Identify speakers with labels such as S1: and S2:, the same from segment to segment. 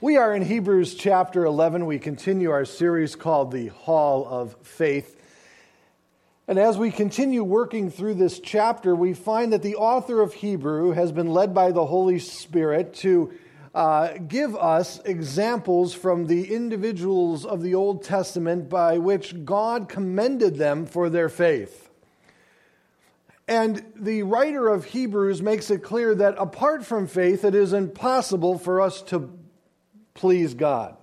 S1: We are in Hebrews chapter 11. We continue our series called The Hall of Faith. And as we continue working through this chapter, we find that the author of Hebrew has been led by the Holy Spirit to uh, give us examples from the individuals of the Old Testament by which God commended them for their faith. And the writer of Hebrews makes it clear that apart from faith, it is impossible for us to please God.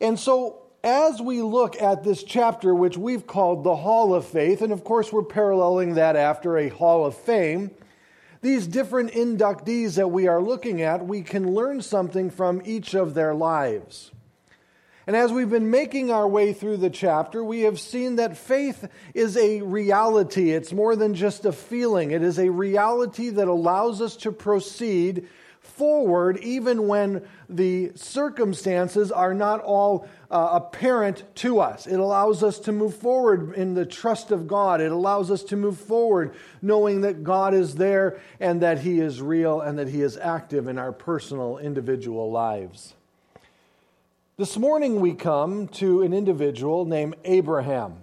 S1: And so, as we look at this chapter, which we've called the Hall of Faith, and of course we're paralleling that after a Hall of Fame, these different inductees that we are looking at, we can learn something from each of their lives. And as we've been making our way through the chapter, we have seen that faith is a reality. It's more than just a feeling, it is a reality that allows us to proceed forward even when the circumstances are not all uh, apparent to us. It allows us to move forward in the trust of God. It allows us to move forward knowing that God is there and that He is real and that He is active in our personal, individual lives. This morning we come to an individual named Abraham.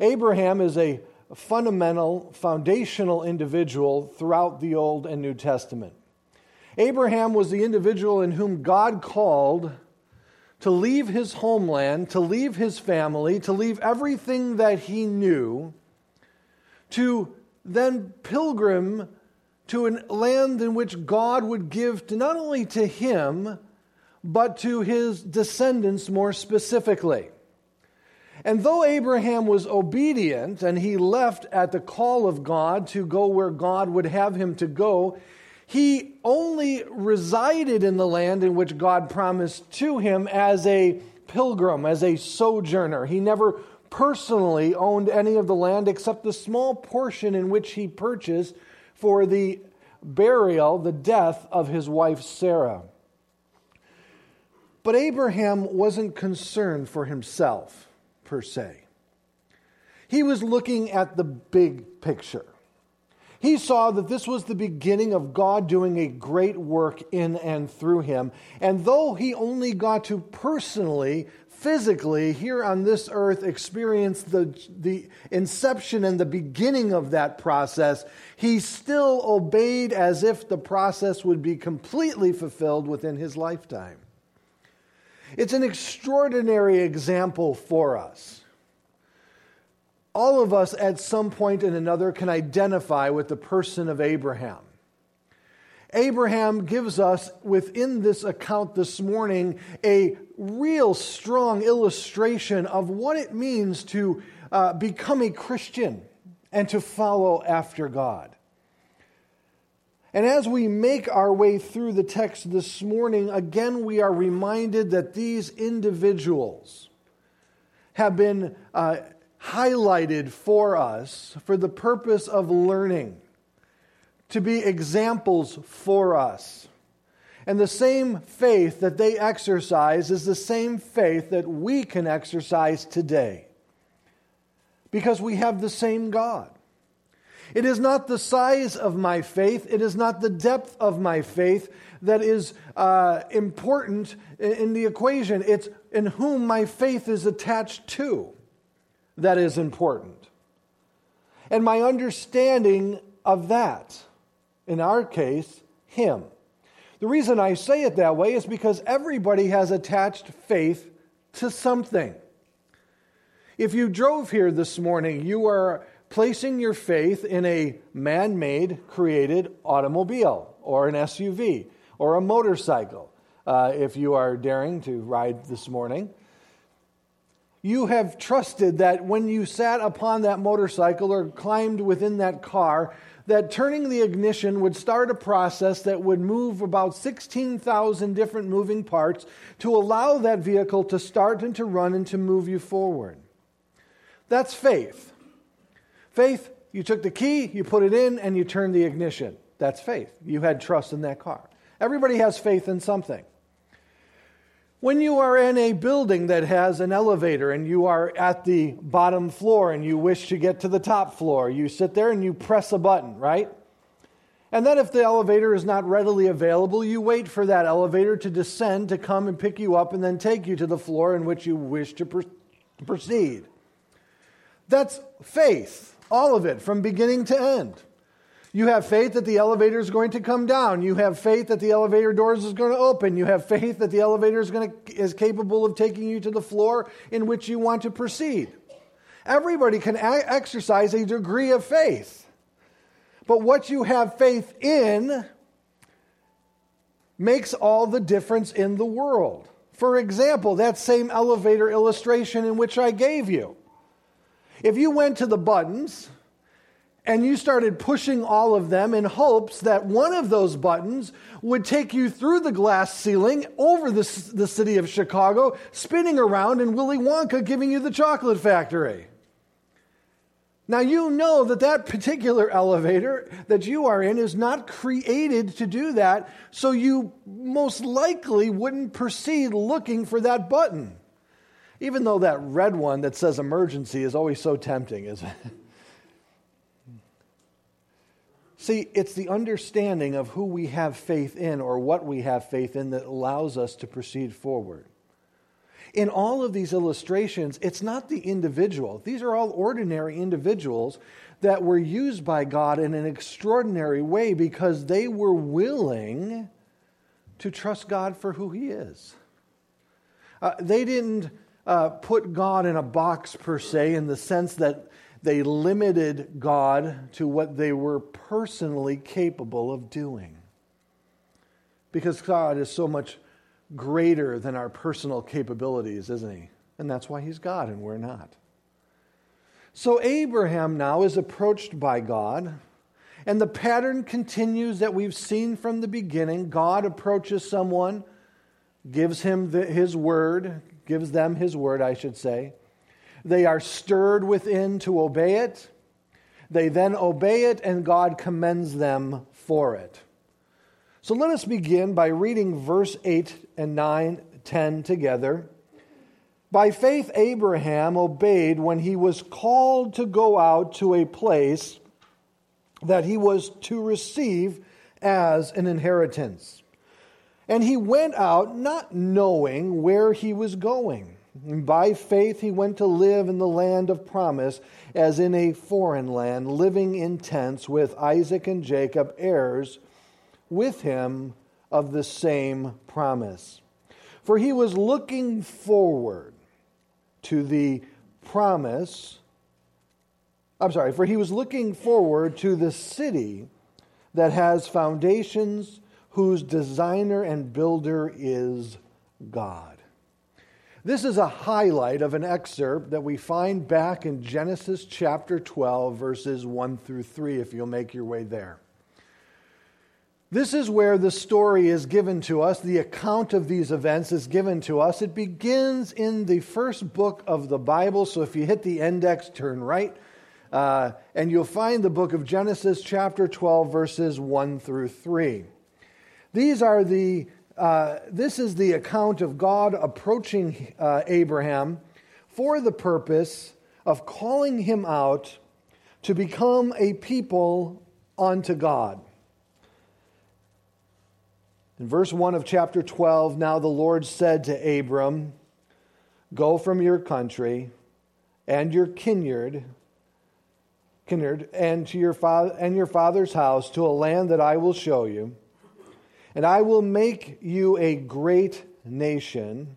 S1: Abraham is a fundamental, foundational individual throughout the Old and New Testament. Abraham was the individual in whom God called to leave his homeland, to leave his family, to leave everything that he knew, to then pilgrim to a land in which God would give to not only to him, but to his descendants more specifically. And though Abraham was obedient and he left at the call of God to go where God would have him to go, he only resided in the land in which God promised to him as a pilgrim, as a sojourner. He never personally owned any of the land except the small portion in which he purchased for the burial, the death of his wife Sarah. But Abraham wasn't concerned for himself, per se. He was looking at the big picture. He saw that this was the beginning of God doing a great work in and through him. And though he only got to personally, physically, here on this earth experience the, the inception and the beginning of that process, he still obeyed as if the process would be completely fulfilled within his lifetime. It's an extraordinary example for us all of us at some point and another can identify with the person of Abraham. Abraham gives us within this account this morning a real strong illustration of what it means to uh, become a Christian and to follow after God. And as we make our way through the text this morning, again, we are reminded that these individuals have been uh, highlighted for us for the purpose of learning, to be examples for us. And the same faith that they exercise is the same faith that we can exercise today. Because we have the same God. It is not the size of my faith, it is not the depth of my faith that is uh, important in the equation. It's in whom my faith is attached to that is important. And my understanding of that, in our case, Him. The reason I say it that way is because everybody has attached faith to something. If you drove here this morning, you are placing your faith in a man made, created automobile or an SUV or a motorcycle. Uh, if you are daring to ride this morning, you have trusted that when you sat upon that motorcycle or climbed within that car, that turning the ignition would start a process that would move about 16,000 different moving parts to allow that vehicle to start and to run and to move you forward. That's faith. Faith, you took the key, you put it in, and you turned the ignition. That's faith. You had trust in that car. Everybody has faith in something. When you are in a building that has an elevator and you are at the bottom floor and you wish to get to the top floor, you sit there and you press a button, right? And then, if the elevator is not readily available, you wait for that elevator to descend to come and pick you up and then take you to the floor in which you wish to, to proceed. That's faith, all of it, from beginning to end. You have faith that the elevator is going to come down. You have faith that the elevator doors is going to open. You have faith that the elevator is, going to, is capable of taking you to the floor in which you want to proceed. Everybody can a- exercise a degree of faith. But what you have faith in makes all the difference in the world. For example, that same elevator illustration in which I gave you. If you went to the buttons and you started pushing all of them in hopes that one of those buttons would take you through the glass ceiling over the, the city of Chicago, spinning around, and Willy Wonka giving you the chocolate factory. Now, you know that that particular elevator that you are in is not created to do that, so you most likely wouldn't proceed looking for that button. Even though that red one that says emergency is always so tempting, isn't it? See, it's the understanding of who we have faith in or what we have faith in that allows us to proceed forward. In all of these illustrations, it's not the individual. These are all ordinary individuals that were used by God in an extraordinary way because they were willing to trust God for who He is. Uh, they didn't uh, put God in a box per se, in the sense that they limited God to what they were personally capable of doing. Because God is so much greater than our personal capabilities, isn't He? And that's why He's God and we're not. So Abraham now is approached by God. And the pattern continues that we've seen from the beginning. God approaches someone, gives him the, his word, gives them his word, I should say. They are stirred within to obey it. They then obey it, and God commends them for it. So let us begin by reading verse 8 and 9, 10 together. By faith, Abraham obeyed when he was called to go out to a place that he was to receive as an inheritance. And he went out not knowing where he was going. By faith, he went to live in the land of promise, as in a foreign land, living in tents with Isaac and Jacob, heirs with him of the same promise. For he was looking forward to the promise. I'm sorry, for he was looking forward to the city that has foundations whose designer and builder is God. This is a highlight of an excerpt that we find back in Genesis chapter 12, verses 1 through 3, if you'll make your way there. This is where the story is given to us. The account of these events is given to us. It begins in the first book of the Bible. So if you hit the index, turn right, uh, and you'll find the book of Genesis, chapter 12, verses 1 through 3. These are the, uh, this is the account of God approaching uh, Abraham for the purpose of calling him out to become a people unto God. In verse 1 of chapter 12, now the Lord said to Abram, Go from your country and your kindred, kindred and to your and your father's house to a land that I will show you and I will make you a great nation.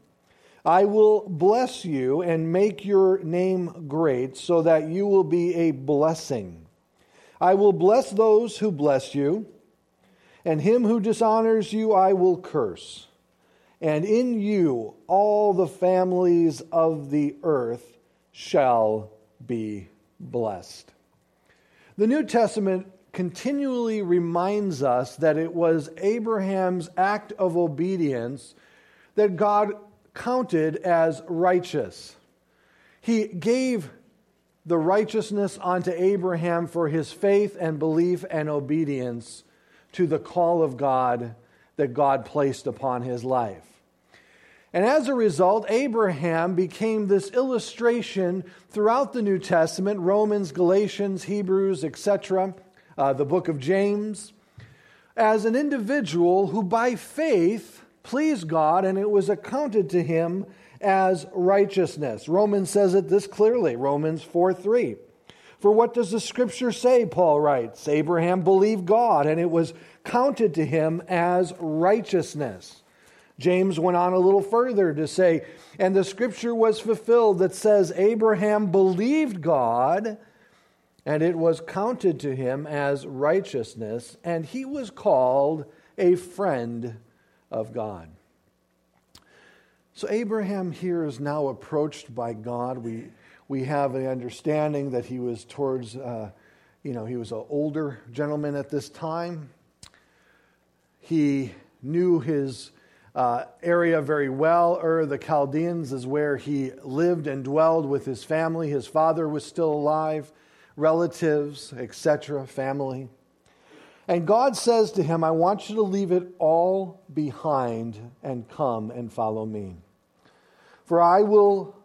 S1: I will bless you and make your name great, so that you will be a blessing. I will bless those who bless you, and him who dishonors you I will curse. And in you all the families of the earth shall be blessed. The New Testament continually reminds us that it was Abraham's act of obedience that God counted as righteous. He gave the righteousness unto Abraham for his faith and belief and obedience to the call of God that God placed upon his life. And as a result, Abraham became this illustration throughout the New Testament Romans, Galatians, Hebrews, etc uh, the book of James. as an individual who by faith pleased God and it was accounted to him as righteousness. Romans says it this clearly Romans 4 3. For what does the scripture say? Paul writes Abraham believed God and it was counted to him as righteousness. James went on a little further to say, and the scripture was fulfilled that says, Abraham believed God, and it was counted to him as righteousness, and he was called a friend of God. So Abraham here is now approached by God. We, we have an understanding that he was towards, uh, you know, he was an older gentleman at this time. He knew his uh, area very well. Ur the Chaldeans is where he lived and dwelled with his family. His father was still alive, relatives, etc., family. And God says to him, I want you to leave it all behind and come and follow me. For I will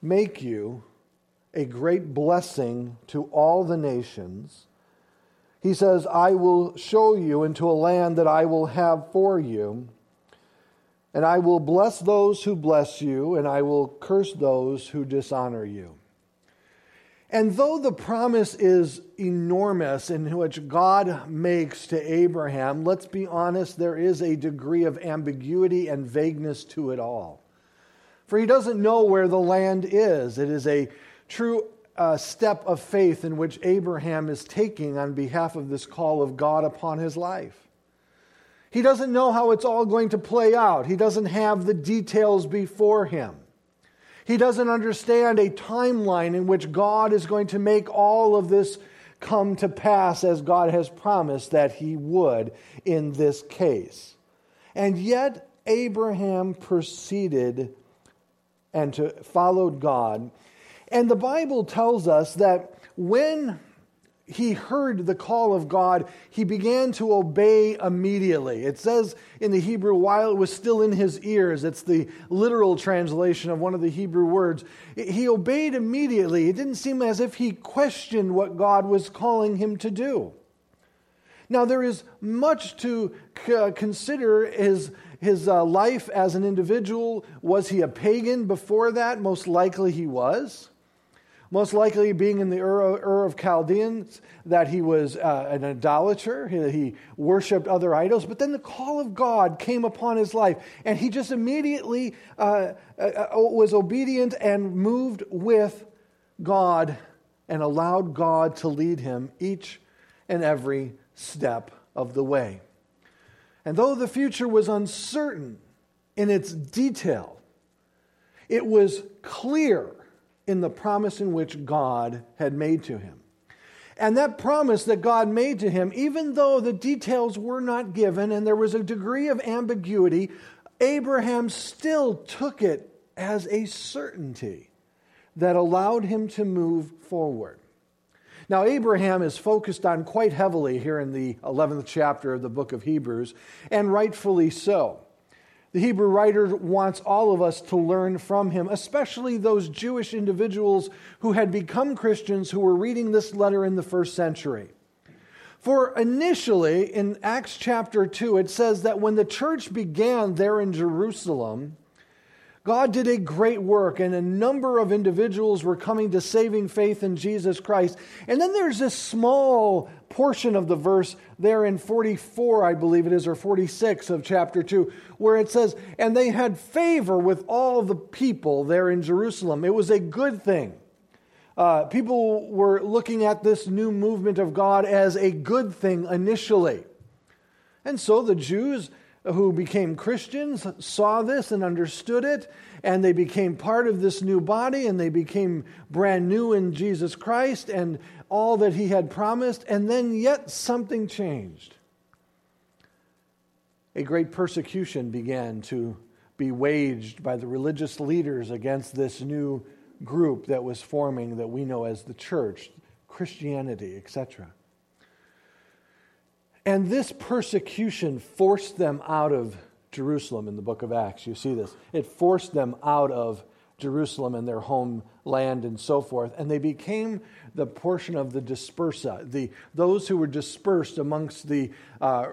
S1: make you a great blessing to all the nations. He says, I will show you into a land that I will have for you and I will bless those who bless you, and I will curse those who dishonor you. And though the promise is enormous in which God makes to Abraham, let's be honest, there is a degree of ambiguity and vagueness to it all. For he doesn't know where the land is. It is a true uh, step of faith in which Abraham is taking on behalf of this call of God upon his life. He doesn't know how it's all going to play out. He doesn't have the details before him. He doesn't understand a timeline in which God is going to make all of this come to pass as God has promised that he would in this case. And yet, Abraham proceeded and to, followed God. And the Bible tells us that when he heard the call of God, he began to obey immediately. It says in the Hebrew, while it was still in his ears, it's the literal translation of one of the Hebrew words. He obeyed immediately. It didn't seem as if he questioned what God was calling him to do. Now, there is much to consider his, his uh, life as an individual. Was he a pagan before that? Most likely he was most likely being in the Ur, Ur of Chaldeans, that he was uh, an idolater, he, he worshipped other idols. But then the call of God came upon his life, and he just immediately uh, uh, uh, was obedient and moved with God and allowed God to lead him each and every step of the way. And though the future was uncertain in its detail, it was clear in the promise in which God had made to him. And that promise that God made to him, even though the details were not given and there was a degree of ambiguity, Abraham still took it as a certainty that allowed him to move forward. Now, Abraham is focused on quite heavily here in the 11th chapter of the book of Hebrews, and rightfully so. The Hebrew writer wants all of us to learn from him, especially those Jewish individuals who had become Christians who were reading this letter in the first century. For initially, in Acts chapter 2, it says that when the church began there in Jerusalem, God did a great work, and a number of individuals were coming to saving faith in Jesus Christ. And then there's this small portion of the verse there in 44, I believe it is, or 46 of chapter 2, where it says, And they had favor with all the people there in Jerusalem. It was a good thing. Uh, people were looking at this new movement of God as a good thing initially. And so the Jews who became Christians saw this and understood it, and they became part of this new body, and they became brand new in Jesus Christ and all that He had promised, and then yet something changed. A great persecution began to be waged by the religious leaders against this new group that was forming that we know as the church, Christianity, etc. And this persecution forced them out of Jerusalem in the book of Acts. You see this. It forced them out of Jerusalem and their homeland and so forth. And they became the portion of the dispersa, the, those who were dispersed amongst the uh,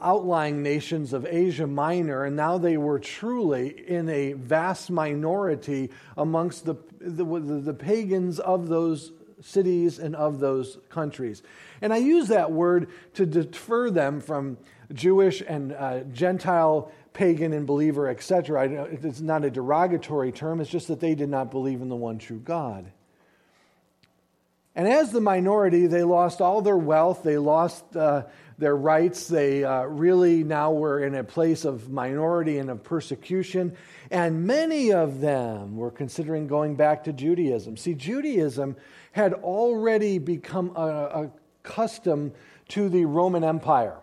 S1: outlying nations of Asia Minor, and now they were truly in a vast minority amongst the, the, the, pagans of those cities and of those countries. And I use that word to defer them from Jewish and uh, Gentile, pagan and believer, etc. It's not a derogatory term, it's just that they did not believe in the one true God. And as the minority, they lost all their wealth, they lost uh, their rights. They uh, really now were in a place of minority and of persecution. And many of them were considering going back to Judaism. See, Judaism had already become a, a custom to the Roman Empire.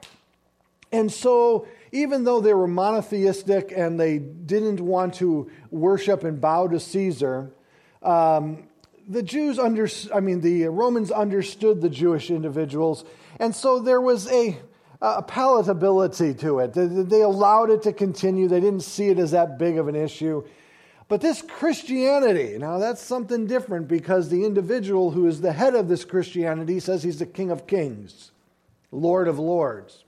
S1: And so, even though they were monotheistic and they didn't want to worship and bow to Caesar, um, the Jews under, I mean, the Romans understood the Jewish individuals, and so there was a, a palatability to it. They, they allowed it to continue. They didn't see it as that big of an issue. But this Christianity, now that's something different because the individual who is the head of this Christianity says he's the King of Kings, Lord of Lords.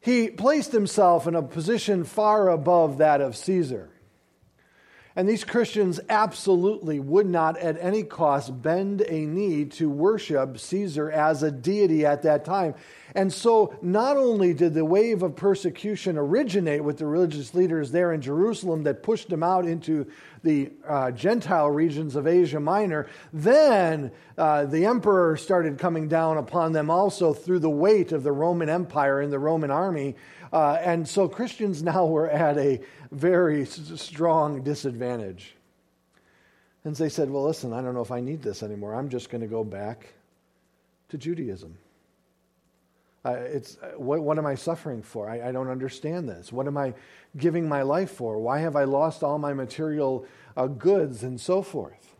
S1: He placed himself in a position far above that of Caesar. And these Christians absolutely would not at any cost bend a knee to worship Caesar as a deity at that time. And so, not only did the wave of persecution originate with the religious leaders there in Jerusalem that pushed them out into the uh, Gentile regions of Asia Minor, then uh, the emperor started coming down upon them also through the weight of the Roman Empire and the Roman army. Uh, and so, Christians now were at a very strong disadvantage. And they said, Well, listen, I don't know if I need this anymore. I'm just going to go back to Judaism. Uh, it's, what, what am I suffering for? I, I, don't understand this. What am I giving my life for? Why have I lost all my material uh, goods and so forth?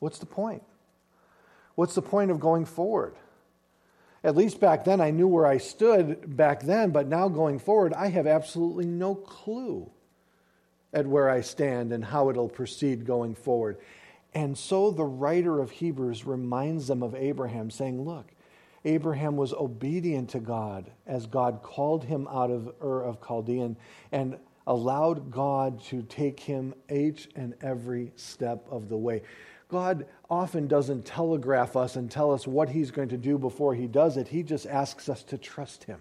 S1: What's the point? What's the point of going forward? At least back then, I knew where I stood back then, but now going forward, I have absolutely no clue at where I stand and how it'll proceed going forward. And so the writer of Hebrews reminds them of Abraham, saying, Look, Abraham was obedient to God as God called him out of Ur of Chaldean and allowed God to take him each and every step of the way. God often doesn't telegraph us and tell us what he's going to do before he does it. He just asks us to trust him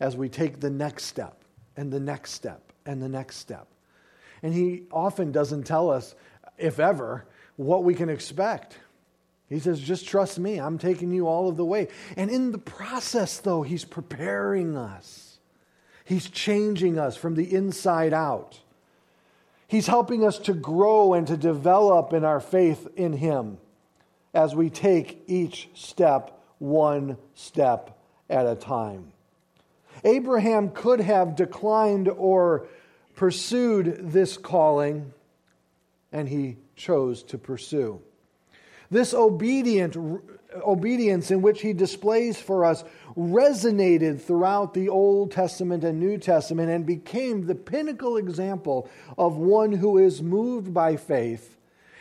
S1: as we take the next step and the next step and the next step. And he often doesn't tell us, if ever, what we can expect. He says, just trust me. I'm taking you all of the way. And in the process, though, he's preparing us, he's changing us from the inside out. He's helping us to grow and to develop in our faith in him as we take each step one step at a time. Abraham could have declined or pursued this calling, and he chose to pursue. This obedient, obedience in which he displays for us resonated throughout the Old Testament and New Testament and became the pinnacle example of one who is moved by faith.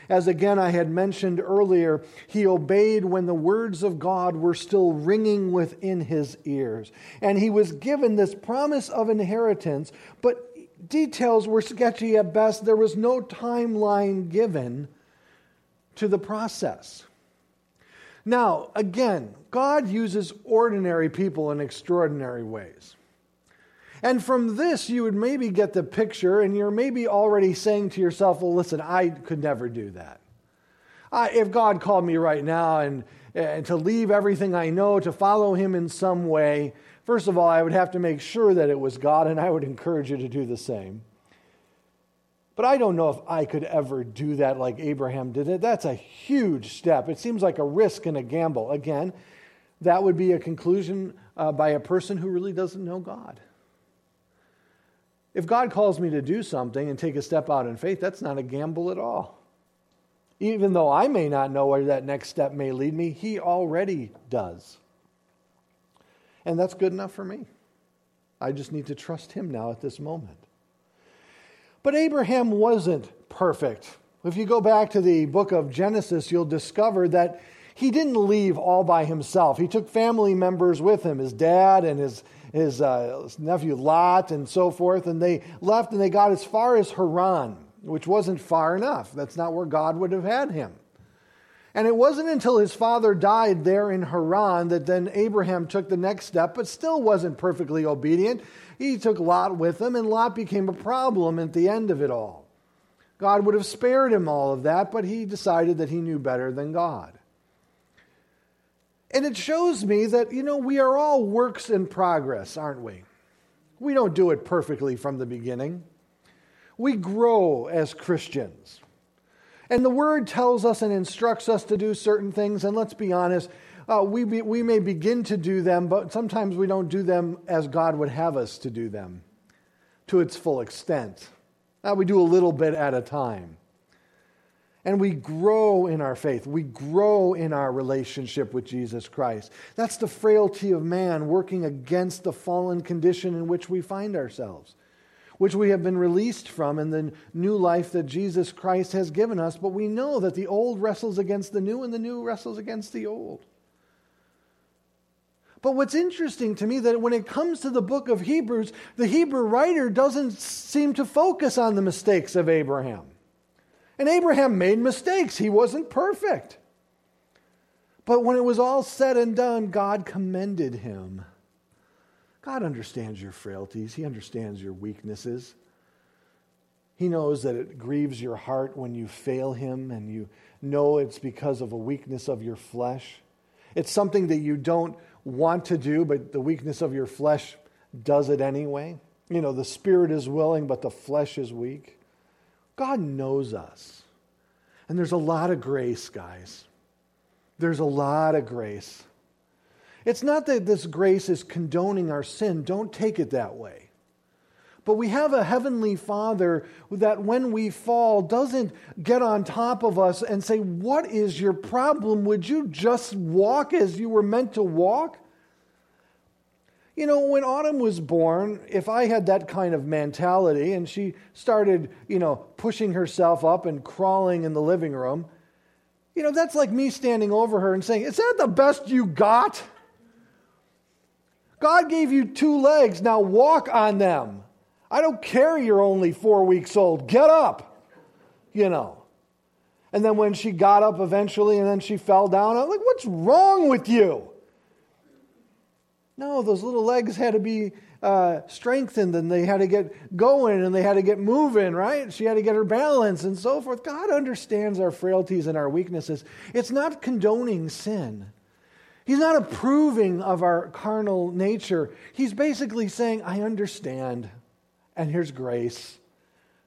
S1: As again I had mentioned earlier, he obeyed when the words of God were still ringing within his ears. And he was given this promise of inheritance, but details were sketchy at best. There was no timeline given to the process. Now, again, God uses ordinary people in extraordinary ways. And from this, you would maybe get the picture, and you're maybe already saying to yourself, well, listen, I could never do that. I, if God called me right now and, and to leave everything I know to follow Him in some way, first of all, I would have to make sure that it was God, and I would encourage you to do the same. But I don't know if I could ever do that like Abraham did it. That's a huge step. It seems like a risk and a gamble. Again, that would be a conclusion uh, by a person who really doesn't know God. If God calls me to do something and take a step out in faith, that's not a gamble at all. Even though I may not know where that next step may lead me, He already does. And that's good enough for me. I just need to trust Him now at this moment. But Abraham wasn't perfect. If you go back to the book of Genesis, you'll discover that he didn't leave all by himself. He took family members with him his dad and his, his, uh, nephew Lot and so forth, and they left and they got as far as Haran, which wasn't far enough. That's not where God would have had him. And it wasn't until his father died there in Haran that then Abraham took the next step, but still wasn't perfectly obedient. He took Lot with him, and Lot became a problem at the end of it all. God would have spared him all of that, but he decided that he knew better than God. And it shows me that, you know, we are all works in progress, aren't we? We don't do it perfectly from the beginning. We grow as Christians. And the word tells us and instructs us to do certain things, and let's be honest, uh, we, be, we may begin to do them, but sometimes we don't do them as God would have us to do them to its full extent. Uh, we do a little bit at a time. And we grow in our faith. We grow in our relationship with Jesus Christ. That's the frailty of man working against the fallen condition in which we find ourselves which we have been released from in the new life that Jesus Christ has given us. But we know that the old wrestles against the new and the new wrestles against the old. But what's interesting to me that when it comes to the book of Hebrews, the Hebrew writer doesn't seem to focus on the mistakes of Abraham. And Abraham made mistakes. He wasn't perfect. But when it was all said and done, God commended him. God understands your frailties, He understands your weaknesses. He knows that it grieves your heart when you fail Him and you know it's because of a weakness of your flesh. It's something that you don't want to do, but the weakness of your flesh does it anyway. You know, the spirit is willing, but the flesh is weak. God knows us. And there's a lot of grace, guys. There's a lot of grace. It's not that this grace is condoning our sin, don't take it that way. But we have a heavenly Father that when we fall doesn't get on top of us and say, What is your problem? Would you just walk as you were meant to walk? You know, when Autumn was born, if I had that kind of mentality and she started, you know, pushing herself up and crawling in the living room, you know, that's like me standing over her and saying, Is that the best you got? God gave you two legs, now walk on them. I don't care you're only four weeks old. Get up, you know. And then when she got up eventually and then she fell down, I'm like, what's wrong with you? No, those little legs had to be uh, strengthened and they had to get going and they had to get moving, right? She had to get her balance and so forth. God understands our frailties and our weaknesses. It's not condoning sin. He's not approving of our carnal nature. He's basically saying, I understand, and here's grace.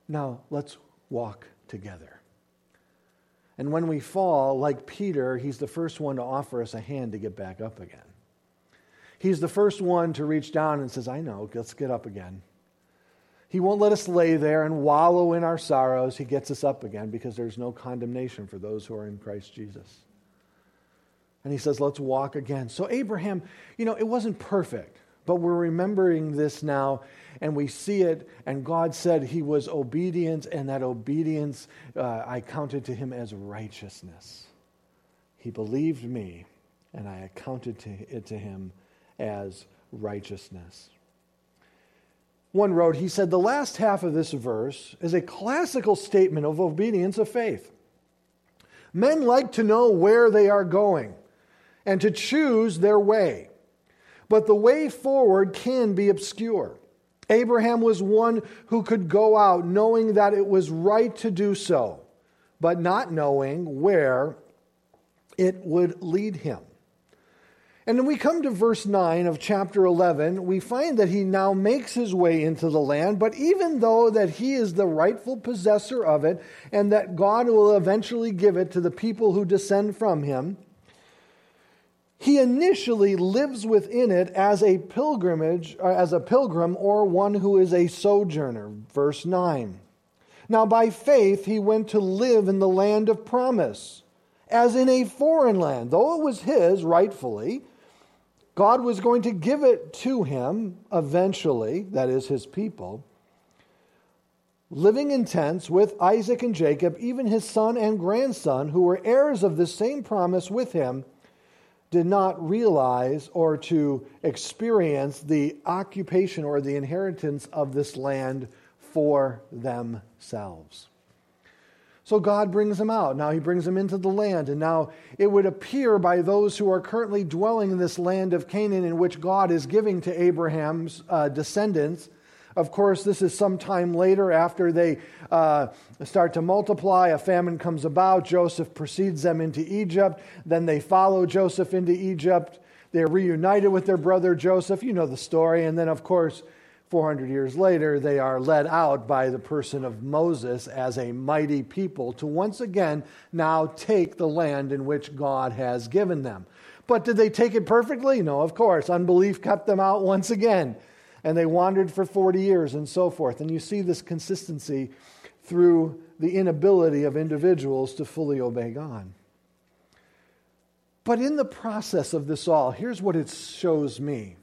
S1: Now let's walk together. And when we fall, like Peter, he's the first one to offer us a hand to get back up again. He's the first one to reach down and says, I know, let's get up again. He won't let us lay there and wallow in our sorrows. He gets us up again because there's no condemnation for those who are in Christ Jesus. And he says, let's walk again. So, Abraham, you know, it wasn't perfect, but we're remembering this now and we see it. And God said he was obedient, and that obedience uh, I counted to him as righteousness. He believed me, and I accounted to it to him as righteousness. One wrote, he said, the last half of this verse is a classical statement of obedience of faith. Men like to know where they are going and to choose their way. But the way forward can be obscure. Abraham was one who could go out knowing that it was right to do so, but not knowing where it would lead him. And then we come to verse 9 of chapter 11, we find that he now makes his way into the land, but even though that he is the rightful possessor of it and that God will eventually give it to the people who descend from him, he initially lives within it as a pilgrimage, uh, as a pilgrim or one who is a sojourner. Verse 9. Now, by faith, he went to live in the land of promise, as in a foreign land. Though it was his rightfully, God was going to give it to him eventually, that is, his people. Living in tents with Isaac and Jacob, even his son and grandson, who were heirs of the same promise with him did not realize or to experience the occupation or the inheritance of this land for themselves. So God brings them out. Now he brings them into the land. And now it would appear by those who are currently dwelling in this land of Canaan, in which God is giving to Abraham's uh, descendants. Of course, this is some time later after they uh, start to multiply. A famine comes about. Joseph precedes them into Egypt. Then they follow Joseph into Egypt. They're reunited with their brother Joseph. You know the story. And then, of course, 400 years later, they are led out by the person of Moses as a mighty people to once again now take the land in which God has given them. But did they take it perfectly? No, of course. Unbelief kept them out once again. And they wandered for 40 years and so forth. And you see this consistency through the inability of individuals to fully obey God. But in the process of this all, here's what it shows me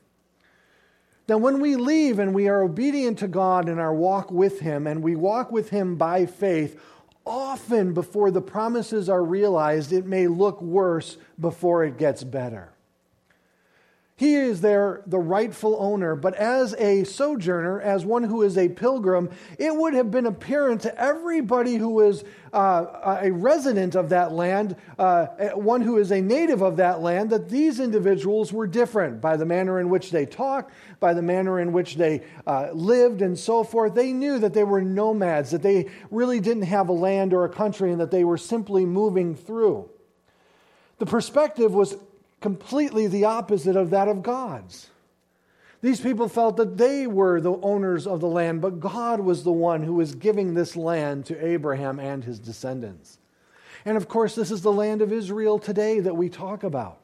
S1: now, when we leave and we are obedient to God in our walk with Him, and we walk with Him by faith, often before the promises are realized, it may look worse before it gets better. He is there, the rightful owner, but as a sojourner, as one who is a pilgrim, it would have been apparent to everybody who is uh, a resident of that land, uh, one who is a native of that land, that these individuals were different by the manner in which they talked, by the manner in which they uh, lived, and so forth. They knew that they were nomads, that they really didn't have a land or a country, and that they were simply moving through. The perspective was completely the opposite of that of God's. These people felt that they were the owners of the land, but God was the one who was giving this land to Abraham and his descendants. And of course, this is the land of Israel today that we talk about.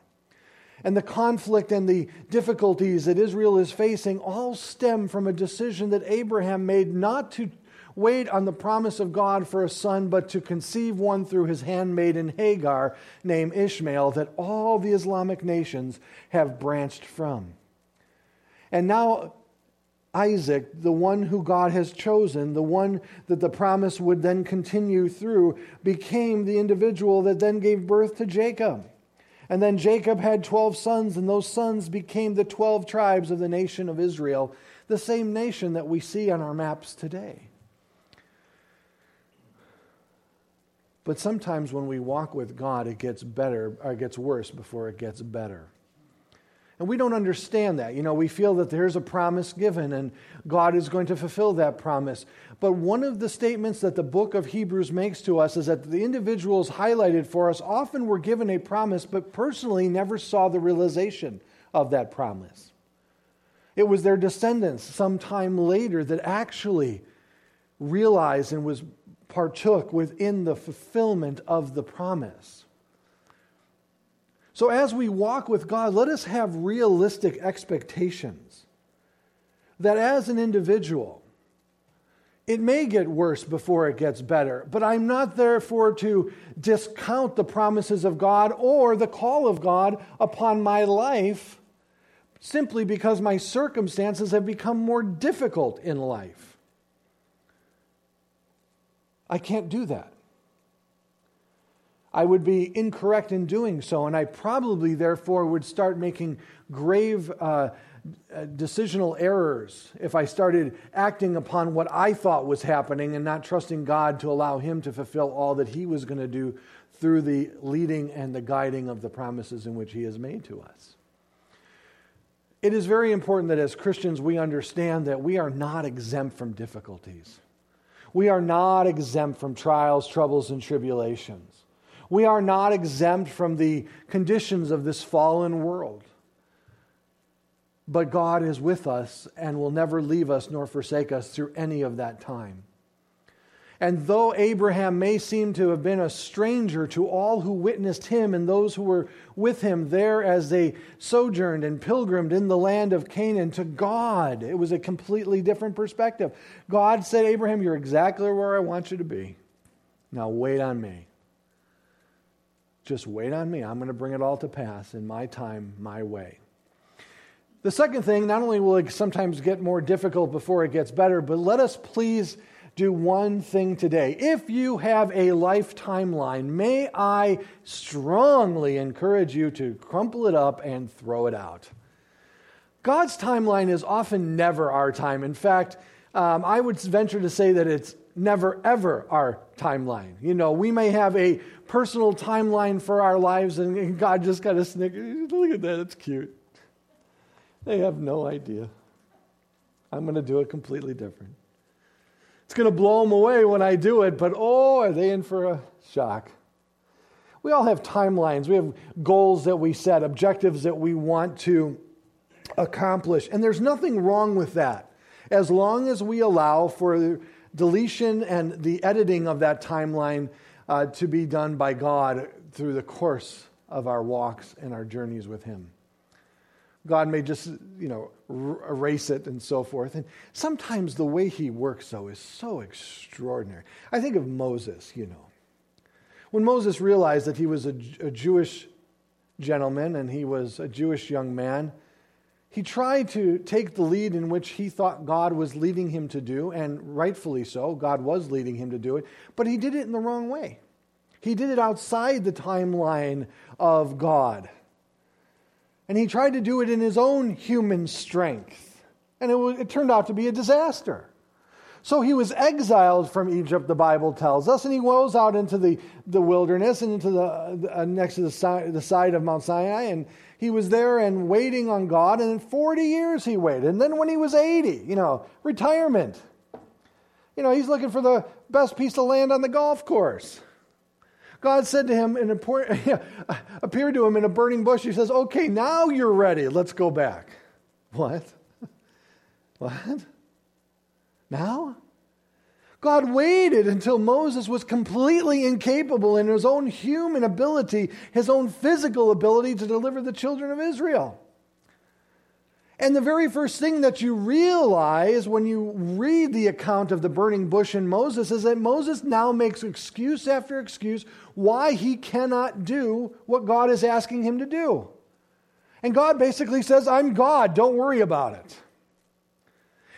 S1: And the conflict and the difficulties that Israel is facing all stem from a decision that Abraham made not to wait on the promise of God for a son, but to conceive one through his handmaiden Hagar, named Ishmael, that all the Islamic nations have branched from. And now, Isaac, the one who God has chosen, the one that the promise would then continue through, became the individual that then gave birth to Jacob. And then Jacob had 12 sons, and those sons became the 12 tribes of the nation of Israel, the same nation that we see on our maps today. But sometimes when we walk with God, it gets better, or it gets worse before it gets better. And we don't understand that. You know, we feel that there's a promise given and God is going to fulfill that promise. But one of the statements that the book of Hebrews makes to us is that the individuals highlighted for us often were given a promise, but personally never saw the realization of that promise. It was their descendants sometime later that actually realized and was partook within the fulfillment of the promise. So, as we walk with God, let us have realistic expectations that as an individual, it may get worse before it gets better, but I'm not therefore to discount the promises of God or the call of God upon my life simply because my circumstances have become more difficult in life. I can't do that. I would be incorrect in doing so, and I probably, therefore, would start making grave uh, uh, decisional errors if I started acting upon what I thought was happening and not trusting God to allow Him to fulfill all that He was going to do through the leading and the guiding of the promises in which He has made to us. It is very important that as Christians we understand that we are not exempt from difficulties. We are not exempt from trials, troubles, and tribulations. We are not exempt from the conditions of this fallen world. But God is with us and will never leave us nor forsake us through any of that time. And though Abraham may seem to have been a stranger to all who witnessed him and those who were with him there as they sojourned and pilgrimed in the land of Canaan, to God, it was a completely different perspective. God said, Abraham, you're exactly where I want you to be. Now wait on me. Just wait on me. I'm going to bring it all to pass in my time, my way. The second thing, not only will it sometimes get more difficult before it gets better, but let us please do one thing today. If you have a life timeline, may I strongly encourage you to crumple it up and throw it out. God's timeline is often never our time. In fact, um, I would venture to say that it's never, ever our timeline. You know, we may have a personal timeline for our lives, and God just kind of snickers. Look at that, it's cute. They have no idea. I'm going to do it completely different. It's going to blow them away when I do it, but oh, are they in for a shock? We all have timelines. We have goals that we set, objectives that we want to accomplish. And there's nothing wrong with that as long as we allow for the deletion and the editing of that timeline uh, to be done by God through the course of our walks and our journeys with Him. God may just, you know, erase it and so forth. And sometimes the way He works, though, is so extraordinary. I think of Moses, you know. When Moses realized that he was a, a Jewish gentleman and he was a Jewish young man, he tried to take the lead in which he thought God was leading him to do, and rightfully so, God was leading him to do it, but he did it in the wrong way. He did it outside the timeline of God. And he tried to do it in his own human strength. And it, it turned out to be a disaster. So he was exiled from Egypt, the Bible tells us, and he goes out into the, the wilderness and into the, uh, next to the side, the side of Mount Sinai, and he was there and waiting on God, and in 40 years he waited. And then when he was 80, you know, retirement. You know, he's looking for the best piece of land on the golf course. God said to him, and appeared to him in a burning bush. He says, Okay, now you're ready. Let's go back. What? What? Now? God waited until Moses was completely incapable in his own human ability, his own physical ability to deliver the children of Israel. And the very first thing that you realize when you read the account of the burning bush in Moses is that Moses now makes excuse after excuse why he cannot do what God is asking him to do. And God basically says, I'm God, don't worry about it.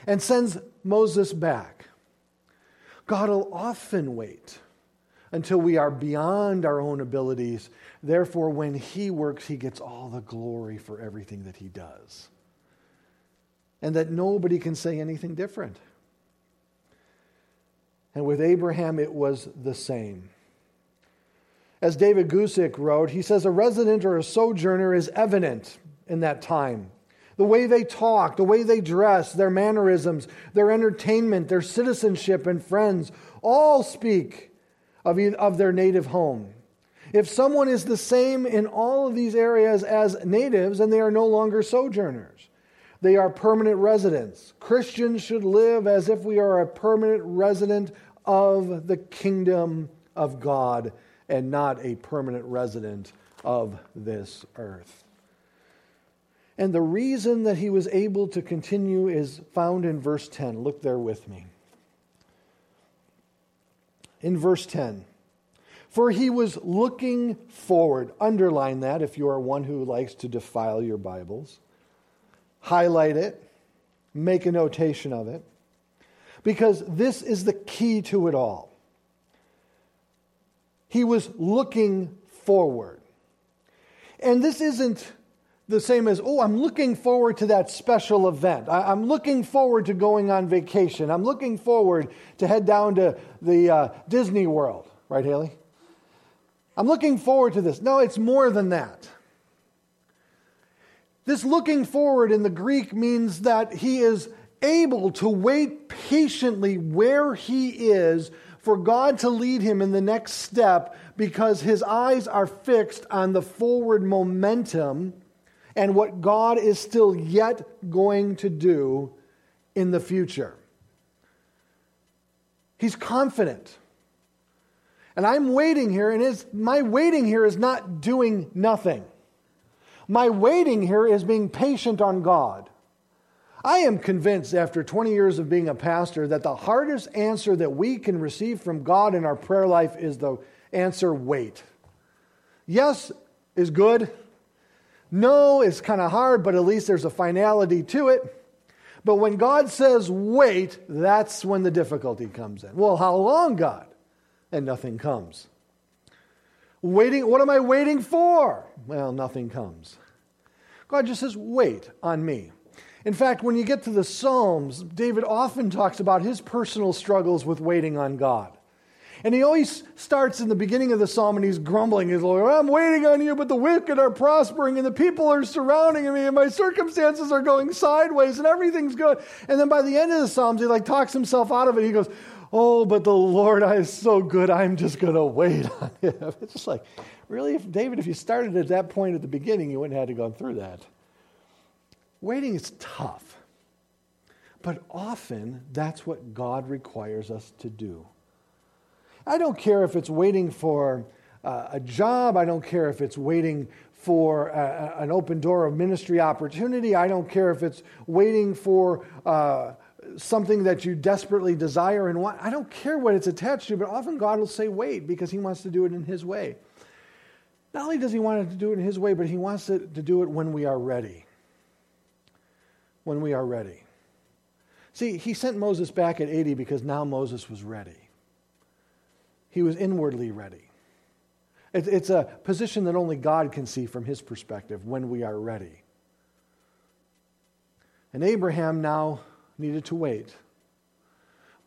S1: And sends Moses back. God will often wait until we are beyond our own abilities. Therefore, when He works, He gets all the glory for everything that He does. And that nobody can say anything different. And with Abraham, it was the same. As David Guzik wrote, he says, A resident or a sojourner is evident in that time the way they talk, the way they dress, their mannerisms, their entertainment, their citizenship and friends, all speak of, of their native home. If someone is the same in all of these areas as natives, then they are no longer sojourners. They are permanent residents. Christians should live as if we are a permanent resident of the kingdom of God and not a permanent resident of this earth. And the reason that he was able to continue is found in verse 10. Look there with me. In verse 10, for he was looking forward. Underline that if you are one who likes to defile your Bibles. Highlight it, make a notation of it, because this is the key to it all. He was looking forward. And this isn't the same as, oh, I'm looking forward to that special event. I, am looking forward to going on vacation. I'm looking forward to head down to the uh, Disney World. Right, Haley? I'm looking forward to this. No, it's more than that. This looking forward in the Greek means that he is able to wait patiently where he is for God to lead him in the next step because his eyes are fixed on the forward momentum and what God is still yet going to do in the future. He's confident. And I'm waiting here, and my waiting here is not doing nothing. My waiting here is being patient on God. I am convinced after 20 years of being a pastor that the hardest answer that we can receive from God in our prayer life is the answer wait. Yes is good, no is kind of hard, but at least there's a finality to it. But when God says wait, that's when the difficulty comes in. Well, how long, God? And nothing comes. Waiting, what am I waiting for? Well, nothing comes. God just says, wait on me. In fact, when you get to the Psalms, David often talks about his personal struggles with waiting on God. And he always starts in the beginning of the psalm and he's grumbling. He's like, I'm waiting on you, but the wicked are prospering and the people are surrounding me and my circumstances are going sideways and everything's good. And then by the end of the psalms, he like talks himself out of it. He goes, Oh, but the Lord is so good, I'm just going to wait on him. It's just like, really, if, David, if you started at that point at the beginning, you wouldn't have had to go through that. Waiting is tough. But often, that's what God requires us to do. I don't care if it's waiting for uh, a job, I don't care if it's waiting for a, an open door of ministry opportunity, I don't care if it's waiting for uh, something that you desperately desire and want. I don't care what it's attached to, but often God will say, wait, because He wants to do it in His way. Not only does He want to do it in His way, but He wants to, to do it when we are ready. When we are ready. See, He sent Moses back at 80 because now Moses was ready he was inwardly ready. it's a position that only God can see from his perspective when we are ready. And Abraham now needed to wait.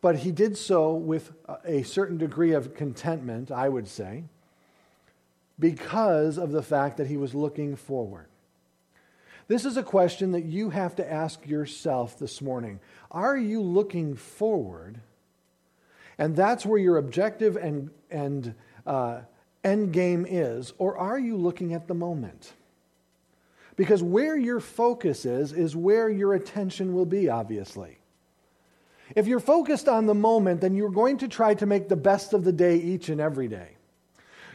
S1: But he did so with a certain degree of contentment, I would say, because of the fact that he was looking forward. This is a question that you have to ask yourself this morning. Are you looking forward and that's where your objective and, and uh, end game is, or are you looking at the moment? Because where your focus is, is where your attention will be, obviously. If you're focused on the moment, then you're going to try to make the best of the day each and every day.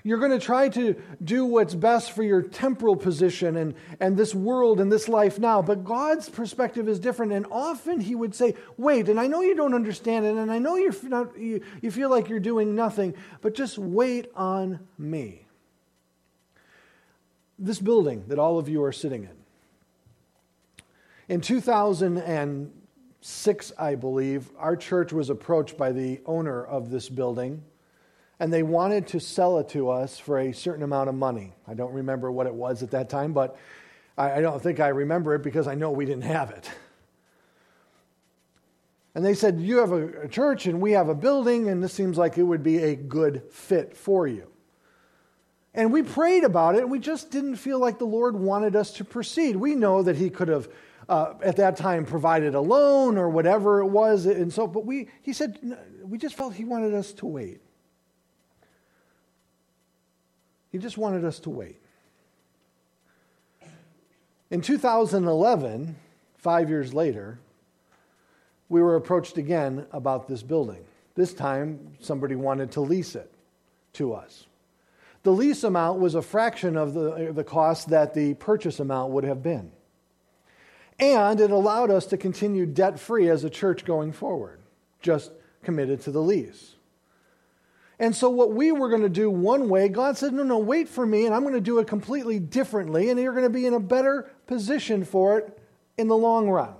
S1: You're going to try to do what's best for your temporal position and, and this world and this life now. But God's perspective is different. And often He would say, Wait, and I know you don't understand it, and I know you're not, you, you feel like you're doing nothing, but just wait on me. This building that all of you are sitting in. In 2006, I believe, our church was approached by the owner of this building and they wanted to sell it to us for a certain amount of money. I don't remember what it was at that time, but I, don't think I remember it because I know we didn't have it. And they said, You have a, church and we have a building, and this seems like it would be a good fit for you. And we prayed about it, and we just didn't feel like the Lord wanted us to proceed. We know that He could have, uh, at that time, provided a loan or whatever it was, and so, but we, He said, we just felt He wanted us to wait. He just wanted us to wait. In 2011, five years later, we were approached again about this building. This time, somebody wanted to lease it to us. The lease amount was a fraction of the, uh, the cost that the purchase amount would have been. And it allowed us to continue debt free as a church going forward, just committed to the lease. And so, what we were going to do one way, God said, No, no, wait for me, and I'm going to do it completely differently, and you're going to be in a better position for it in the long run.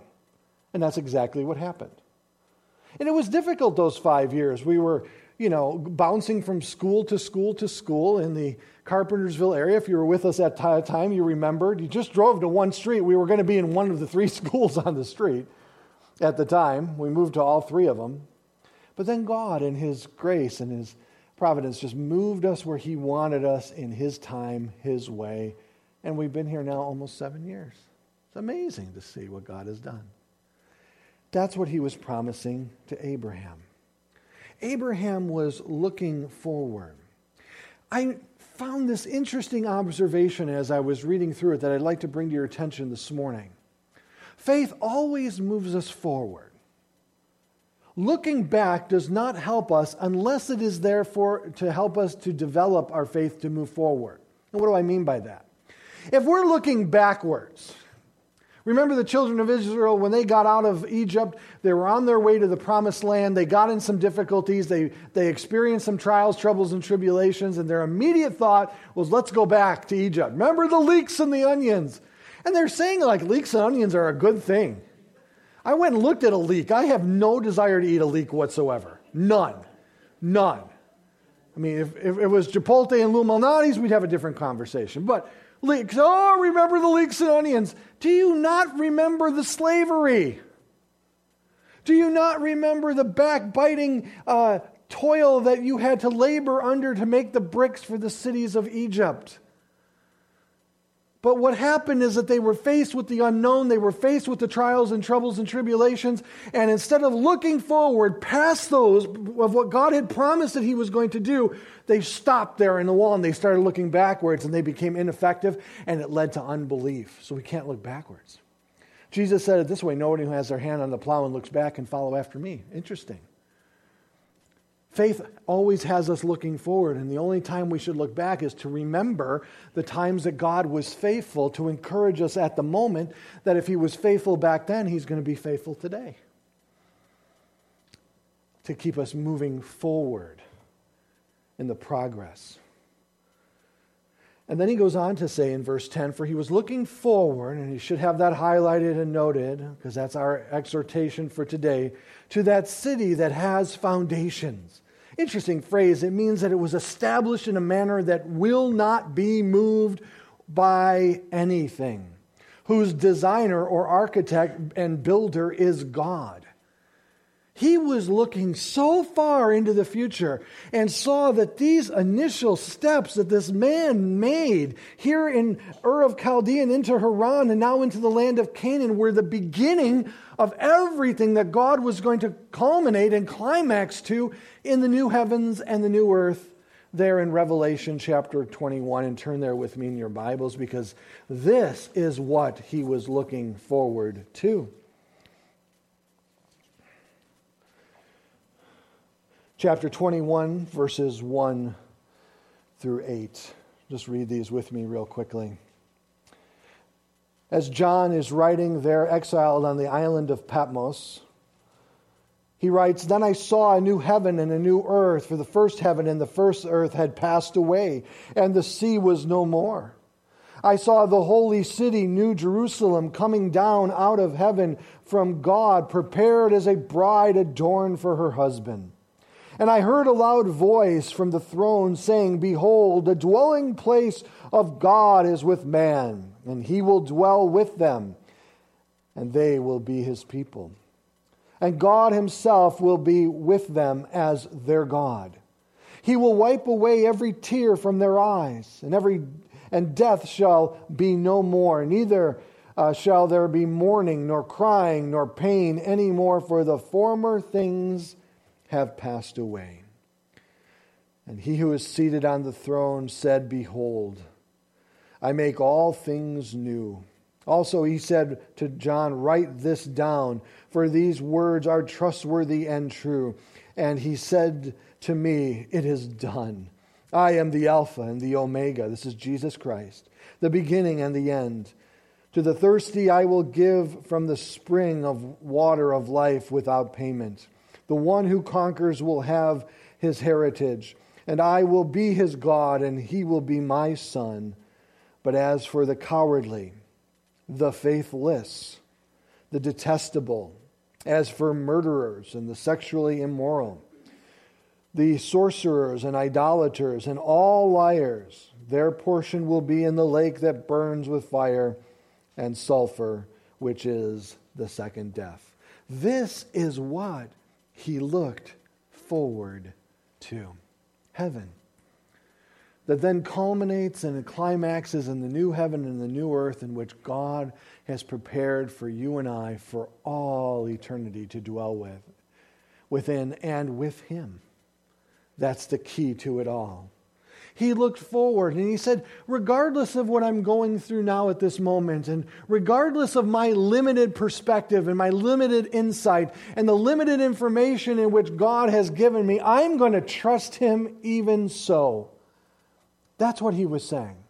S1: And that's exactly what happened. And it was difficult those five years. We were, you know, bouncing from school to school to school in the Carpentersville area. If you were with us at that time, you remembered. You just drove to one street. We were going to be in one of the three schools on the street at the time. We moved to all three of them. But then God, in His grace and His providence just moved us where He wanted us in His time, His way. And we've been here now almost seven years. It's amazing to see what God has done. That's what He was promising to Abraham. Abraham was looking forward. I found this interesting observation as I was reading through it that I'd like to bring to your attention this morning. Faith always moves us forward. Looking back does not help us unless it is there for, to help us to develop our faith to move forward. And what do I mean by that? If we're looking backwards, remember the children of Israel when they got out of Egypt, they were on their way to the promised land. They got in some difficulties, they, they experienced some trials, troubles, and tribulations, and their immediate thought was, let's go back to Egypt. Remember the leeks and the onions? And they're saying like leeks and onions are a good thing. I went and looked at a leek. I have no desire to eat a leek whatsoever. None. None. I mean, if, if it was Chipotle and Lou Malnati's, we'd have a different conversation. But leeks, oh, remember the leeks and onions. Do you not remember the slavery? Do you not remember the backbiting uh, toil that you had to labor under to make the bricks for the cities of Egypt? But what happened is that they were faced with the unknown, they were faced with the trials and troubles and tribulations, and instead of looking forward past those of what God had promised that He was going to do, they stopped there in the wall and they started looking backwards and they became ineffective and it led to unbelief. So we can't look backwards. Jesus said it this way nobody who has their hand on the plow and looks back can follow after me. Interesting. Faith always has us looking forward, and the only time we should look back is to remember the times that God was faithful to encourage us at the moment that if He was faithful back then, He's going to be faithful today. To keep us moving forward in the progress. And then he goes on to say in verse 10 For he was looking forward, and he should have that highlighted and noted, because that's our exhortation for today, to that city that has foundations Interesting phrase. It means that it was established in a manner that will not be moved by anything, whose designer or architect and builder is God. He was looking so far into the future and saw that these initial steps that this man made here in Ur of Chaldean into Haran and now into the land of Canaan were the beginning of everything that God was going to culminate and climax to in the new heavens and the new earth there in Revelation chapter 21. And turn there with me in your Bibles because this is what he was looking forward to. Chapter 21, verses 1 through 8. Just read these with me real quickly. As John is writing there, exiled on the island of Patmos, he writes, Then I saw a new heaven and a new earth, for the first heaven and the first earth had passed away, and the sea was no more. I saw the holy city, New Jerusalem, coming down out of heaven from God, prepared as a bride adorned for her husband. And I heard a loud voice from the throne saying, Behold, the dwelling place of God is with man, and he will dwell with them, and they will be his people. And God himself will be with them as their God. He will wipe away every tear from their eyes, and every and death shall be no more. Neither uh, shall there be mourning, nor crying, nor pain any more, for the former things have passed away. And he who is seated on the throne said, Behold, I make all things new. Also, he said to John, Write this down, for these words are trustworthy and true. And he said to me, It is done. I am the Alpha and the Omega. This is Jesus Christ, the beginning and the end. To the thirsty, I will give from the spring of water of life without payment. The one who conquers will have his heritage, and I will be his God, and he will be my son. But as for the cowardly, the faithless, the detestable, as for murderers and the sexually immoral, the sorcerers and idolaters and all liars, their portion will be in the lake that burns with fire and sulfur, which is the second death. This is what he looked forward to heaven. That then culminates and climaxes in the new heaven and the new earth in which God has prepared for you and I for all eternity to dwell with, within and with Him. That's the key to it all. He looked forward and he said, regardless of what I'm going through now at this moment, and regardless of my limited perspective and my limited insight and the limited information in which God has given me, I'm going to trust him even so. That's what he was saying.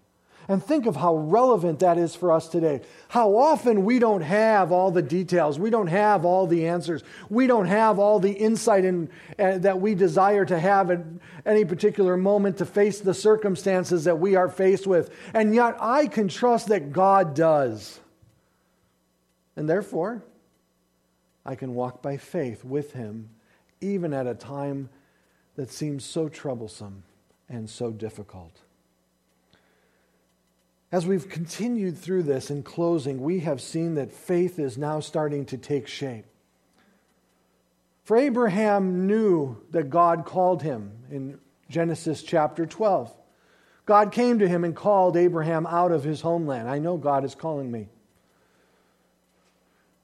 S1: And think of how relevant that is for us today. How often we don't have all the details, we don't have all the answers, we don't have all the insight in, uh, that we desire to have at any particular moment to face the circumstances that we are faced with. And yet I can trust that God does. And therefore, I can walk by faith with him, even at a time that seems so troublesome and so difficult. As we've continued through this in closing, we have seen that faith is now starting to take shape. For Abraham knew that God called him in Genesis chapter 12. God came to him and called Abraham out of his homeland. I know God is calling me.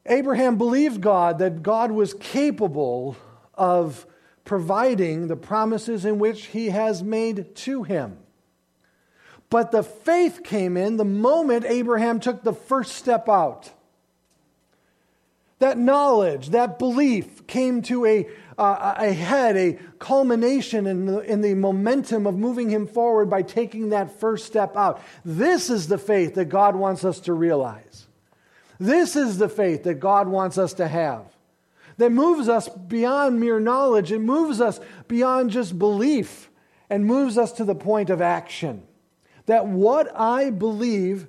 S1: Abraham believed God that God was capable of providing the promises in which he has made to him. But the faith came in the moment Abraham took the first step out. That knowledge, that belief came to a, uh, a head, a culmination in the, in the momentum of moving him forward by taking that first step out. This is the faith that God wants us to realize. This is the faith that God wants us to have. That moves us beyond mere knowledge, it moves us beyond just belief and moves us to the point of action. That what I believe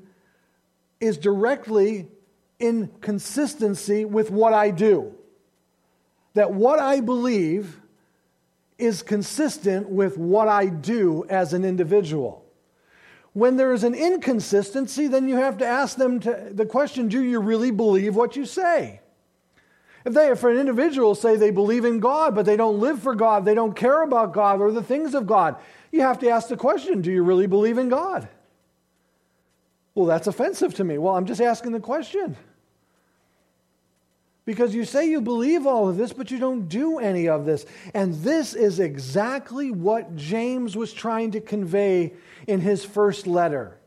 S1: is directly in consistency with what I do. That what I believe is consistent with what I do as an individual. When there is an inconsistency, then you have to ask them to, the question do you really believe what you say? If they, for an individual, say they believe in God, but they don't live for God, they don't care about God or the things of God, you have to ask the question do you really believe in God? Well, that's offensive to me. Well, I'm just asking the question. Because you say you believe all of this, but you don't do any of this. And this is exactly what James was trying to convey in his first letter.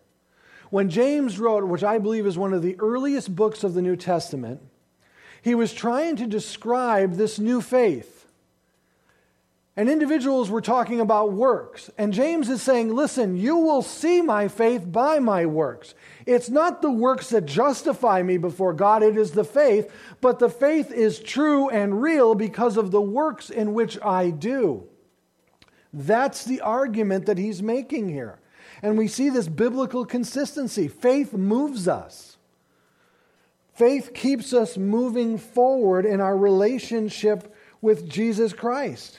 S1: When James wrote, which I believe is one of the earliest books of the New Testament, he was trying to describe this new faith. And individuals were talking about works. And James is saying, listen, you will see my faith by my works. It's not the works that justify me before God, it is the faith. But the faith is true and real because of the works in which I do. That's the argument that he's making here. And we see this biblical consistency. Faith moves us. Faith keeps us moving forward in our relationship with Jesus Christ.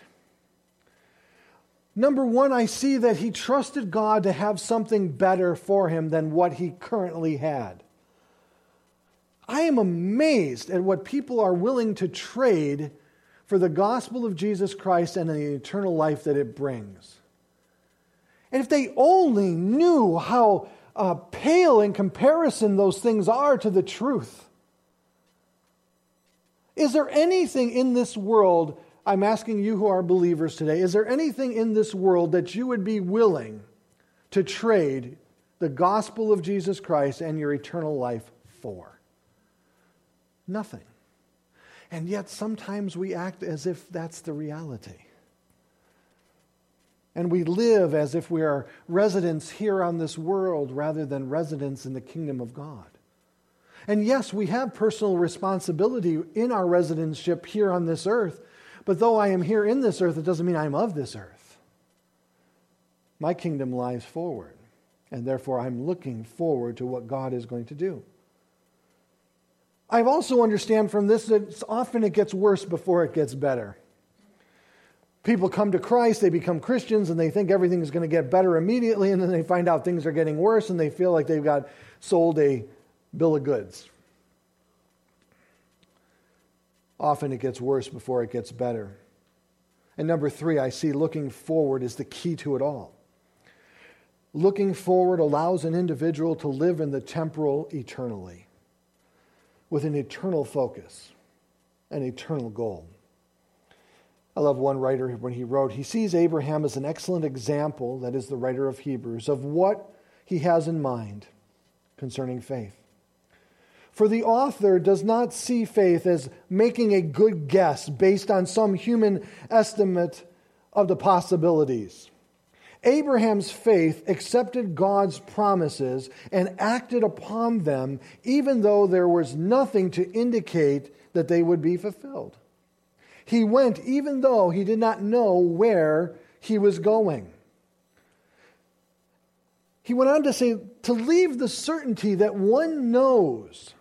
S1: Number one, I see that he trusted God to have something better for him than what he currently had. I am amazed at what people are willing to trade for the gospel of Jesus Christ and the eternal life that it brings. And if they only knew how uh, pale in comparison those things are to the truth. Is there anything in this world I'm asking you who are believers today is there anything in this world that you would be willing to trade the gospel of Jesus Christ and your eternal life for? Nothing. And yet sometimes we act as if that's the reality. And we live as if we are residents here on this world rather than residents in the kingdom of God. And yes, we have personal responsibility in our residentship here on this earth but though I am here in this earth, it doesn't mean I'm of this earth. My kingdom lies forward, and therefore I'm looking forward to what God is going to do. I also understand from this that often it gets worse before it gets better. People come to Christ, they become Christians, and they think everything is going to get better immediately, and then they find out things are getting worse, and they feel like they've got sold a bill of goods. Often it gets worse before it gets better. And number three, I see looking forward is the key to it all. Looking forward allows an individual to live in the temporal eternally with an eternal focus, an eternal goal. I love one writer when he wrote, he sees Abraham as an excellent example, that is the writer of Hebrews, of what he has in mind concerning faith. For the author does not see faith as making a good guess based on some human estimate of the possibilities. Abraham's faith accepted God's promises and acted upon them, even though there was nothing to indicate that they would be fulfilled. He went even though he did not know where he was going. He went on to say, to leave the certainty that one knows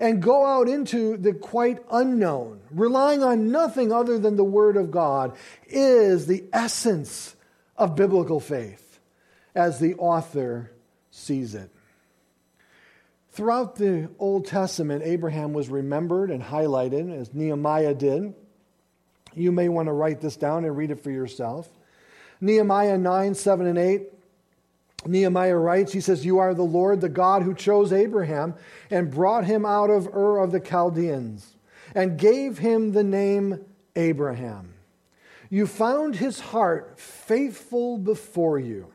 S1: and go out into the quite unknown, relying on nothing other than the Word of God, is the essence of biblical faith, as the author sees it. Throughout the Old Testament, Abraham was remembered and highlighted, as Nehemiah did. You may want to write this down and read it for yourself. Nehemiah 9, 7, and 8. Nehemiah writes, he says, You are the Lord, the God who chose Abraham and brought him out of Ur of the Chaldeans and gave him the name Abraham. You found his heart faithful before you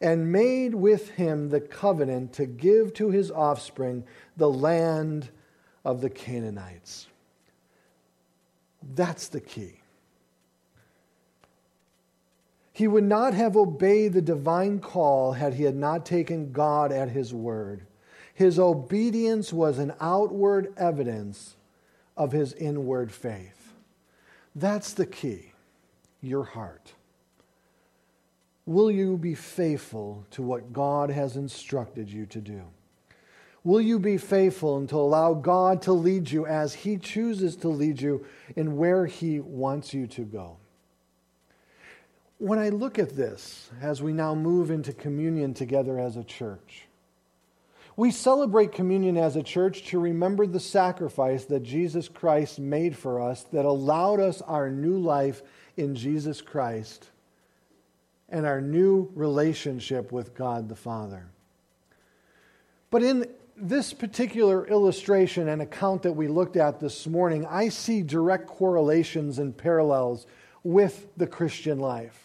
S1: and made with him the covenant to give to his offspring the land of the Canaanites. That's the key. He would not have obeyed the divine call had he had not taken God at his word. His obedience was an outward evidence of his inward faith. That's the key your heart. Will you be faithful to what God has instructed you to do? Will you be faithful and to allow God to lead you as He chooses to lead you in where He wants you to go? When I look at this, as we now move into communion together as a church, we celebrate communion as a church to remember the sacrifice that Jesus Christ made for us that allowed us our new life in Jesus Christ and our new relationship with God the Father. But in this particular illustration and account that we looked at this morning, I see direct correlations and parallels with the Christian life.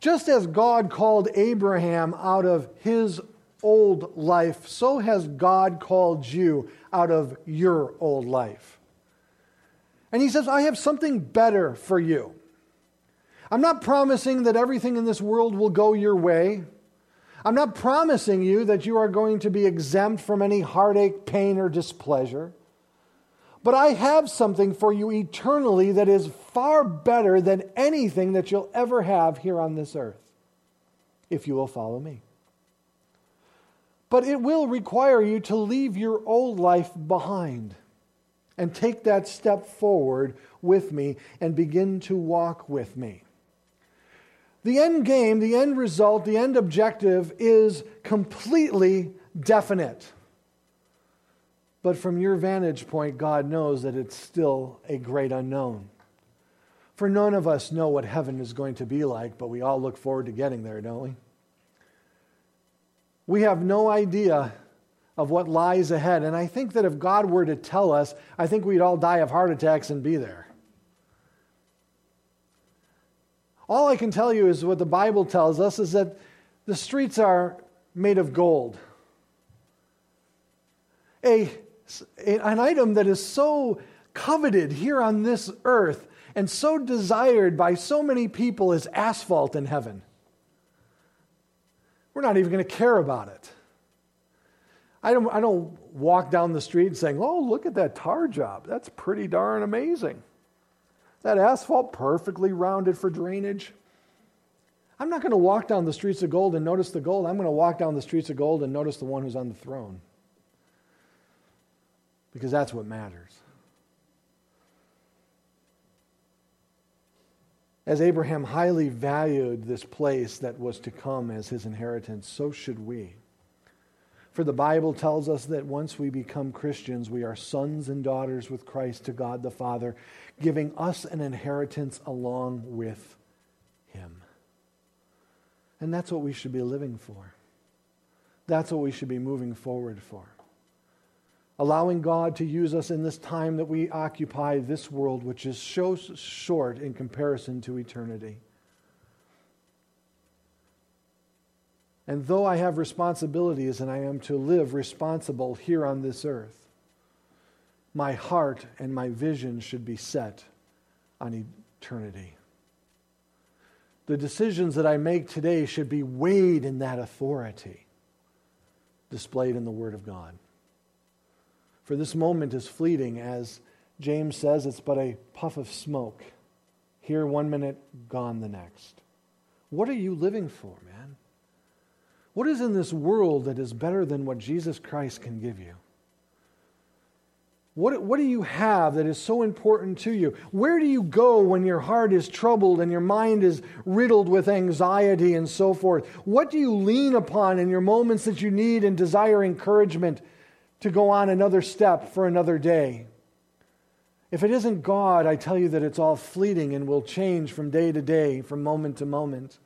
S1: Just as God called Abraham out of his old life, so has God called you out of your old life. And he says, I have something better for you. I'm not promising that everything in this world will go your way. I'm not promising you that you are going to be exempt from any heartache, pain, or displeasure. But I have something for you eternally that is far better than anything that you'll ever have here on this earth, if you will follow me. But it will require you to leave your old life behind and take that step forward with me and begin to walk with me. The end game, the end result, the end objective is completely definite. But from your vantage point, God knows that it's still a great unknown. For none of us know what heaven is going to be like, but we all look forward to getting there, don't we? We have no idea of what lies ahead. And I think that if God were to tell us, I think we'd all die of heart attacks and be there. All I can tell you is what the Bible tells us is that the streets are made of gold. A an item that is so coveted here on this earth and so desired by so many people is asphalt in heaven. We're not even going to care about it. I don't, I don't walk down the street saying, oh, look at that tar job. That's pretty darn amazing. That asphalt perfectly rounded for drainage. I'm not going to walk down the streets of gold and notice the gold. I'm going to walk down the streets of gold and notice the one who's on the throne because that's what matters. As Abraham highly valued this place that was to come as his inheritance, so should we. For the Bible tells us that once we become Christians, we are sons and daughters with Christ to God the Father, giving us an inheritance along with Him. And that's what we should be living for. That's what we should be moving forward for allowing God to use us in this time that we occupy this world, which is so short in comparison to eternity. And though I have responsibilities and I am to live responsible here on this earth, my heart and my vision should be set on eternity. The decisions that I make today should be weighed in that authority displayed in the Word of God. For this moment is fleeting, as James says, it's but a puff of smoke. Here one minute, gone the next. What are you living for, man? What is in this world that is better than what Jesus Christ can give you? What, what do you have that is so important to you? Where do you go when your heart is troubled and your mind is riddled with anxiety and so forth? What do you lean upon in your moments that you need and desire encouragement to go on another step for another day? If it isn't God, I tell you that it's all fleeting and will change from day to day, from moment to moment.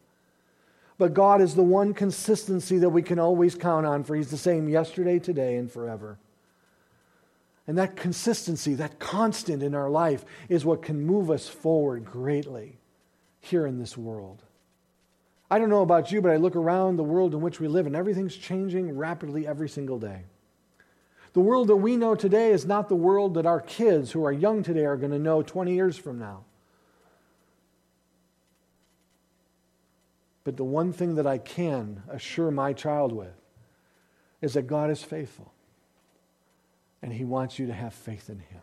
S1: But God is the one consistency that we can always count on, for He's the same yesterday, today, and forever. And that consistency, that constant in our life, is what can move us forward greatly here in this world. I don't know about you, but I look around the world in which we live, and everything's changing rapidly every single day. The world that we know today is not the world that our kids who are young today are going to know 20 years from now. But the one thing that I can assure my child with is that God is faithful and He wants you to have faith in Him.